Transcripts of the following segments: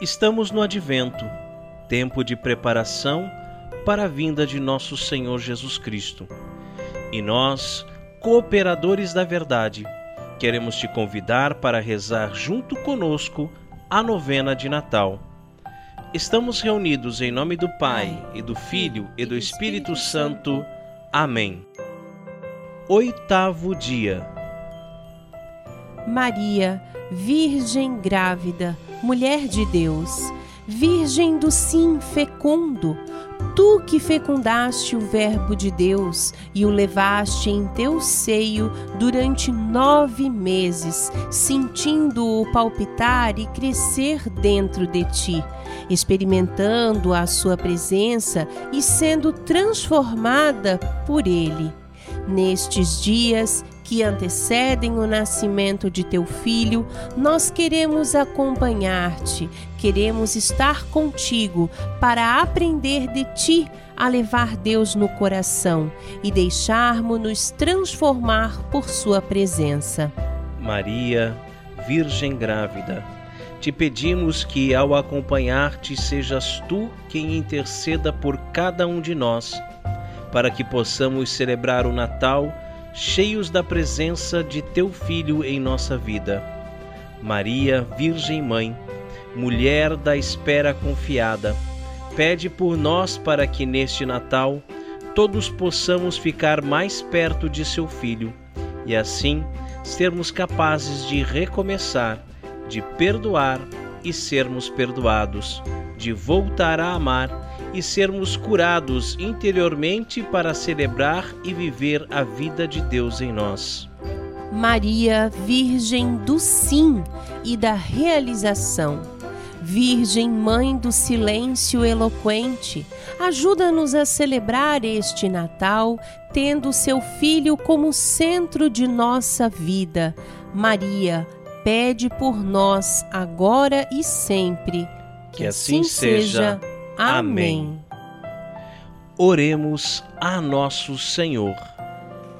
Estamos no advento, tempo de preparação para a vinda de nosso Senhor Jesus Cristo. E nós, cooperadores da verdade, queremos te convidar para rezar junto conosco a novena de Natal. Estamos reunidos em nome do Pai, e do Filho, e do Espírito Santo. Amém. Oitavo dia. Maria, Virgem grávida, mulher de Deus, Virgem do sim fecundo, tu que fecundaste o Verbo de Deus e o levaste em teu seio durante nove meses, sentindo-o palpitar e crescer dentro de ti, experimentando a sua presença e sendo transformada por ele. Nestes dias, que antecedem o nascimento de teu filho, nós queremos acompanhar-te, queremos estar contigo para aprender de ti a levar Deus no coração e deixarmos-nos transformar por sua presença. Maria, Virgem grávida, te pedimos que ao acompanhar-te sejas tu quem interceda por cada um de nós, para que possamos celebrar o Natal cheios da presença de teu Filho em nossa vida. Maria, Virgem Mãe, mulher da espera confiada, pede por nós para que neste Natal todos possamos ficar mais perto de seu Filho e assim sermos capazes de recomeçar, de perdoar e sermos perdoados, de voltar a amar e sermos curados interiormente para celebrar e viver a vida de Deus em nós. Maria, Virgem do Sim e da Realização, Virgem Mãe do Silêncio Eloquente, ajuda-nos a celebrar este Natal tendo seu Filho como centro de nossa vida. Maria, pede por nós agora e sempre. Que, que assim, assim seja. Amém. Oremos a nosso Senhor.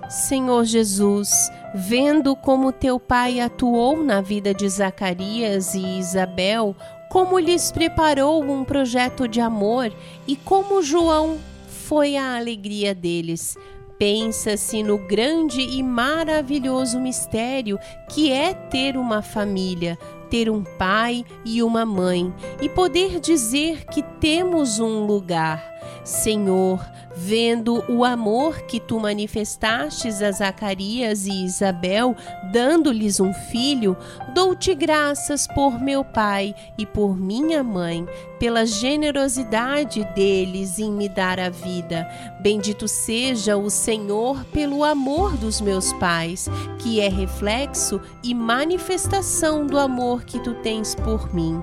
Senhor Jesus, vendo como teu pai atuou na vida de Zacarias e Isabel, como lhes preparou um projeto de amor e como João foi a alegria deles. Pensa-se no grande e maravilhoso mistério que é ter uma família, ter um pai e uma mãe e poder dizer que temos um lugar. Senhor, vendo o amor que tu manifestastes a Zacarias e Isabel, dando-lhes um filho, dou-te graças por meu pai e por minha mãe, pela generosidade deles em me dar a vida. Bendito seja o Senhor pelo amor dos meus pais, que é reflexo e manifestação do amor que tu tens por mim.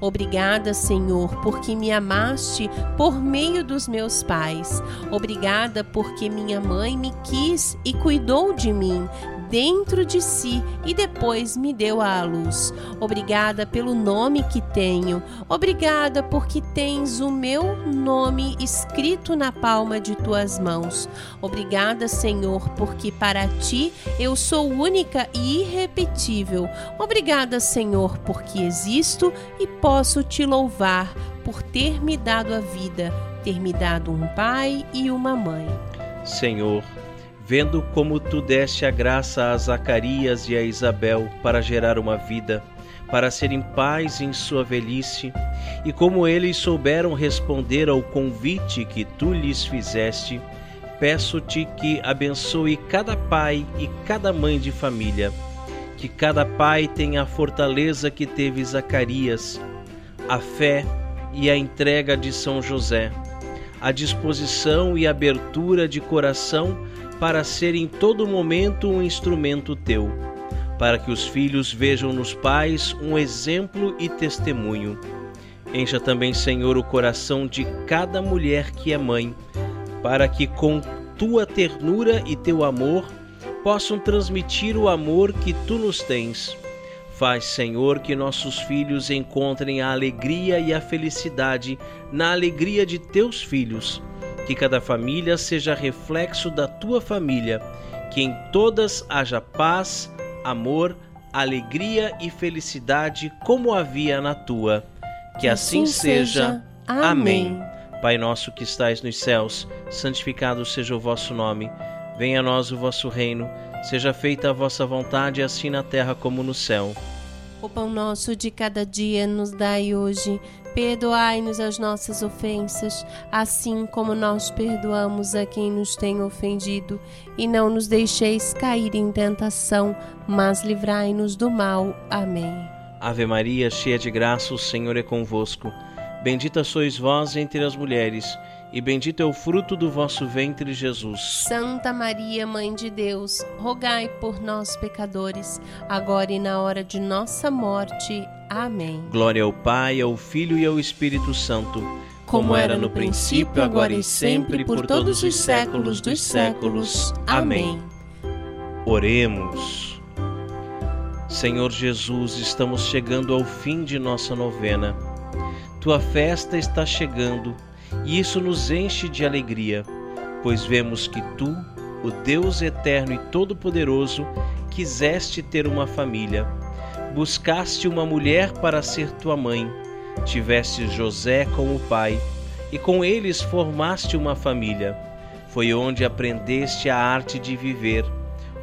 Obrigada, Senhor, porque me amaste por meio dos meus pais. Obrigada porque minha mãe me quis e cuidou de mim dentro de si e depois me deu à luz. Obrigada pelo nome que tenho. Obrigada porque tens o meu nome escrito na palma de tuas mãos. Obrigada, Senhor, porque para ti eu sou única e irrepetível. Obrigada, Senhor, porque existo e posso te louvar por ter me dado a vida, ter me dado um pai e uma mãe. Senhor, vendo como tu deste a graça a Zacarias e a Isabel para gerar uma vida, para serem pais em sua velhice, e como eles souberam responder ao convite que tu lhes fizeste, peço-te que abençoe cada pai e cada mãe de família, que cada pai tenha a fortaleza que teve Zacarias, a fé e a entrega de São José, a disposição e abertura de coração para ser em todo momento um instrumento teu, para que os filhos vejam nos pais um exemplo e testemunho. Encha também, Senhor, o coração de cada mulher que é mãe, para que com tua ternura e teu amor possam transmitir o amor que tu nos tens. Faz, Senhor, que nossos filhos encontrem a alegria e a felicidade na alegria de teus filhos que cada família seja reflexo da tua família, que em todas haja paz, amor, alegria e felicidade como havia na tua. Que assim seja. Amém. Pai nosso que estais nos céus, santificado seja o vosso nome. Venha a nós o vosso reino. Seja feita a vossa vontade, assim na terra como no céu. O pão nosso de cada dia nos dai hoje. Perdoai-nos as nossas ofensas, assim como nós perdoamos a quem nos tem ofendido. E não nos deixeis cair em tentação, mas livrai-nos do mal. Amém. Ave Maria, cheia de graça, o Senhor é convosco. Bendita sois vós entre as mulheres e bendito é o fruto do vosso ventre, Jesus. Santa Maria, Mãe de Deus, rogai por nós, pecadores, agora e na hora de nossa morte. Amém. Glória ao Pai, ao Filho e ao Espírito Santo, como era no princípio, agora e sempre, por todos os séculos dos séculos. Amém. Oremos. Senhor Jesus, estamos chegando ao fim de nossa novena. Tua festa está chegando e isso nos enche de alegria, pois vemos que tu, o Deus eterno e todo-poderoso, quiseste ter uma família. Buscaste uma mulher para ser tua mãe, tiveste José como pai, e com eles formaste uma família. Foi onde aprendeste a arte de viver,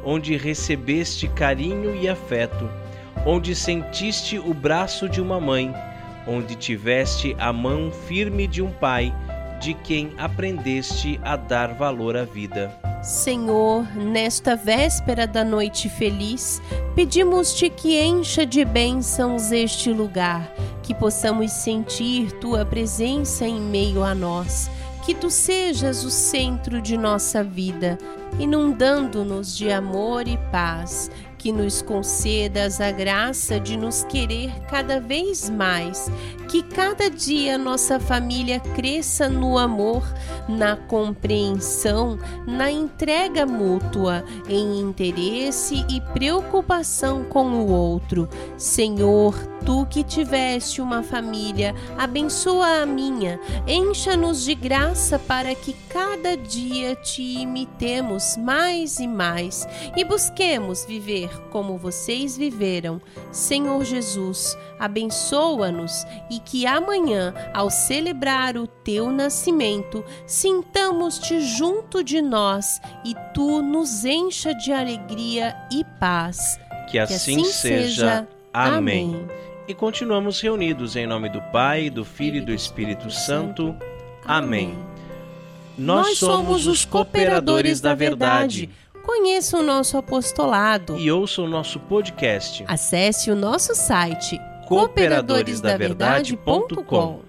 onde recebeste carinho e afeto, onde sentiste o braço de uma mãe onde tiveste a mão firme de um pai, de quem aprendeste a dar valor à vida. Senhor, nesta véspera da noite feliz, pedimos-te que encha de bênçãos este lugar, que possamos sentir tua presença em meio a nós, que tu sejas o centro de nossa vida, inundando-nos de amor e paz que nos concedas a graça de nos querer cada vez mais, que cada dia nossa família cresça no amor, na compreensão, na entrega mútua, em interesse e preocupação com o outro. Senhor, tu que tiveste uma família, abençoa a minha, encha-nos de graça para que cada dia te imitemos mais e mais e busquemos viver como vocês viveram. Senhor Jesus, abençoa-nos e que amanhã, ao celebrar o teu nascimento, sintamos-te junto de nós e tu nos encha de alegria e paz. Que assim, que assim seja. Amém. Amém. E continuamos reunidos em nome do Pai, do Filho e do Espírito Santo. Amém. Nós somos os cooperadores da verdade Conheça o nosso apostolado e ouça o nosso podcast. Acesse o nosso site cooperadoresdaverdade.com.